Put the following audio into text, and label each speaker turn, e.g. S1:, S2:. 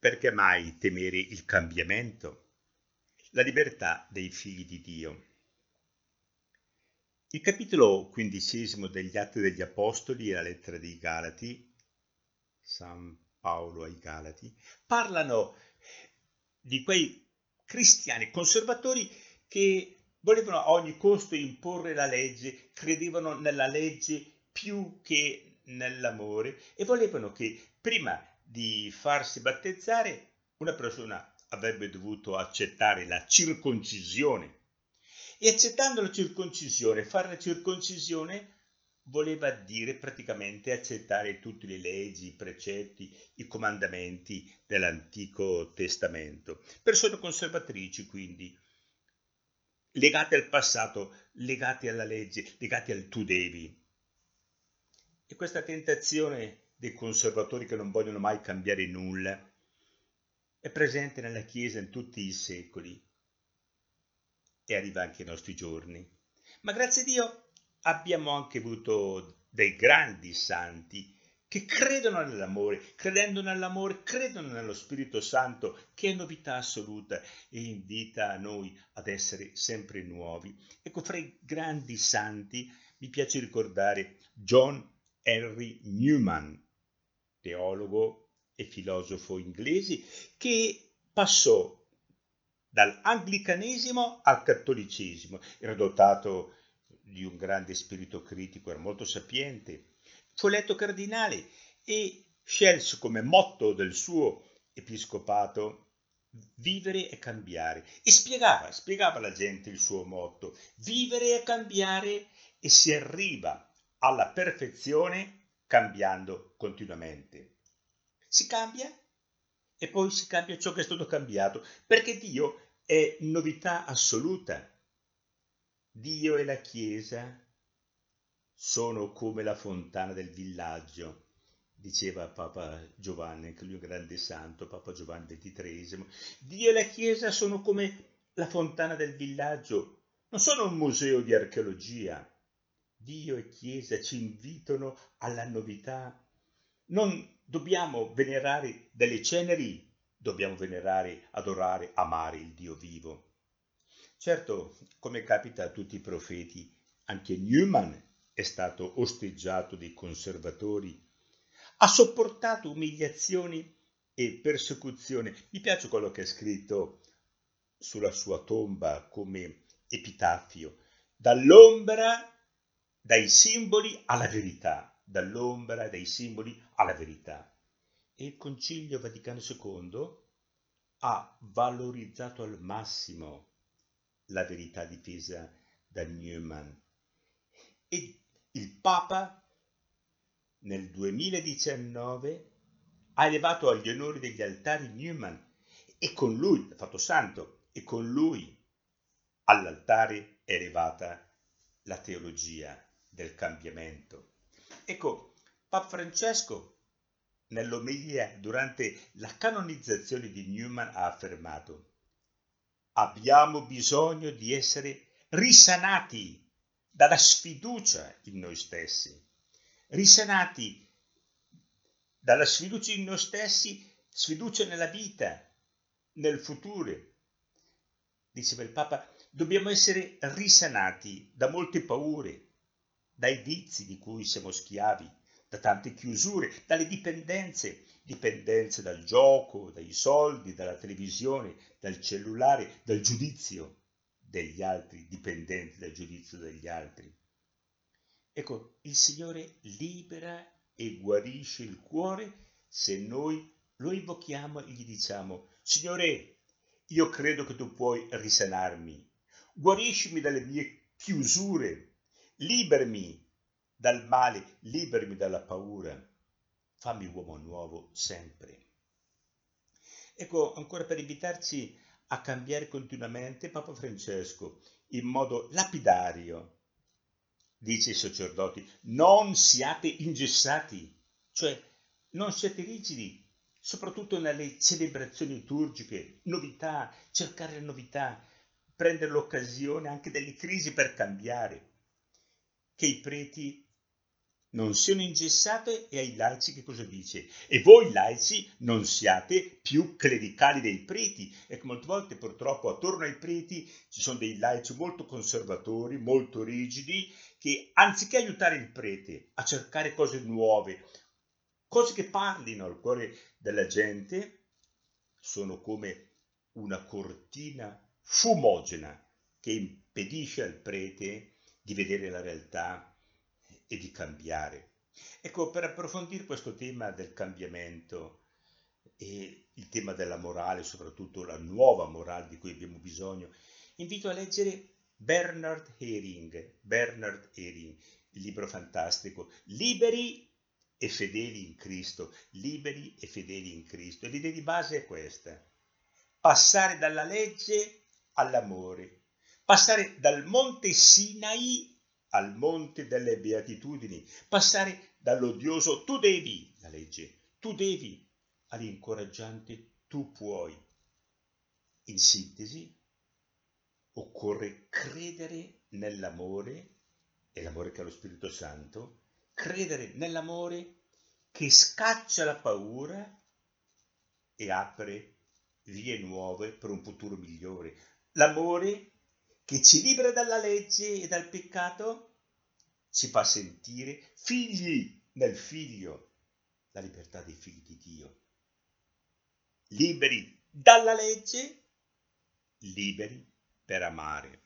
S1: Perché mai temere il cambiamento? La libertà dei figli di Dio. Il capitolo quindicesimo degli Atti degli Apostoli e la lettera dei Galati, San Paolo ai Galati, parlano di quei cristiani conservatori che volevano a ogni costo imporre la legge, credevano nella legge più che nell'amore e volevano che prima di farsi battezzare una persona avrebbe dovuto accettare la circoncisione e accettando la circoncisione, fare la circoncisione voleva dire praticamente accettare tutte le leggi, i precetti, i comandamenti dell'Antico Testamento. Persone conservatrici quindi, legate al passato, legate alla legge, legate al tu devi. E questa tentazione dei conservatori che non vogliono mai cambiare nulla è presente nella Chiesa in tutti i secoli e arriva anche ai nostri giorni. Ma grazie a Dio abbiamo anche avuto dei grandi santi che credono nell'amore, credendo nell'amore, credono nello Spirito Santo, che è novità assoluta e invita noi ad essere sempre nuovi. Ecco, fra i grandi santi mi piace ricordare John Henry Newman, teologo e filosofo inglese, che passò dall'anglicanesimo al cattolicesimo, era dotato di un grande spirito critico, era molto sapiente, fu eletto cardinale e scelse come motto del suo episcopato vivere e cambiare. E spiegava, spiegava alla gente il suo motto, vivere e cambiare e si arriva alla perfezione cambiando continuamente. Si cambia e poi si cambia ciò che è stato cambiato, perché Dio è novità assoluta. Dio e la Chiesa sono come la fontana del villaggio, diceva Papa Giovanni, anche lui un grande santo, Papa Giovanni XXIII. Dio e la Chiesa sono come la fontana del villaggio, non sono un museo di archeologia, Dio e Chiesa ci invitano alla novità. Non dobbiamo venerare delle ceneri, dobbiamo venerare, adorare, amare il Dio vivo. Certo, come capita a tutti i profeti, anche Newman è stato osteggiato dai conservatori, ha sopportato umiliazioni e persecuzioni. Mi piace quello che è scritto sulla sua tomba come epitafio. Dall'ombra dai simboli alla verità, dall'ombra dai simboli alla verità. E il Concilio Vaticano II ha valorizzato al massimo la verità difesa da Newman. E il Papa nel 2019 ha elevato agli onori degli altari Newman e con lui, fatto santo, e con lui all'altare è elevata la teologia del cambiamento. Ecco, Papa Francesco nell'omelia durante la canonizzazione di Newman ha affermato abbiamo bisogno di essere risanati dalla sfiducia in noi stessi, risanati dalla sfiducia in noi stessi, sfiducia nella vita, nel futuro. Diceva il Papa, dobbiamo essere risanati da molte paure, dai vizi di cui siamo schiavi, da tante chiusure, dalle dipendenze, dipendenze dal gioco, dai soldi, dalla televisione, dal cellulare, dal giudizio degli altri, dipendenti dal giudizio degli altri. Ecco, il Signore libera e guarisce il cuore se noi lo invochiamo e gli diciamo, Signore, io credo che tu puoi risanarmi, guariscimi dalle mie chiusure, libermi dal male, libermi dalla paura, fammi uomo nuovo sempre. Ecco, ancora per invitarci a cambiare continuamente, Papa Francesco, in modo lapidario, dice ai sacerdoti, non siate ingessati, cioè non siate rigidi, soprattutto nelle celebrazioni liturgiche, novità, cercare novità, prendere l'occasione anche delle crisi per cambiare che i preti non siano ingessate e ai laici che cosa dice? E voi laici non siate più clericali dei preti. Ecco, molte volte purtroppo attorno ai preti ci sono dei laici molto conservatori, molto rigidi, che anziché aiutare il prete a cercare cose nuove, cose che parlino al cuore della gente, sono come una cortina fumogena che impedisce al prete di vedere la realtà e di cambiare. Ecco, per approfondire questo tema del cambiamento e il tema della morale, soprattutto la nuova morale di cui abbiamo bisogno, invito a leggere Bernard Herring, Bernard Herring, il libro fantastico, Liberi e fedeli in Cristo, liberi e fedeli in Cristo. L'idea di base è questa, passare dalla legge all'amore, passare dal monte Sinai al monte delle beatitudini, passare dall'odioso tu devi, la legge, tu devi, all'incoraggiante tu puoi. In sintesi, occorre credere nell'amore, e l'amore che ha lo Spirito Santo, credere nell'amore che scaccia la paura e apre vie nuove per un futuro migliore. L'amore che ci libera dalla legge e dal peccato, ci fa sentire figli nel figlio, la libertà dei figli di Dio. Liberi dalla legge, liberi per amare.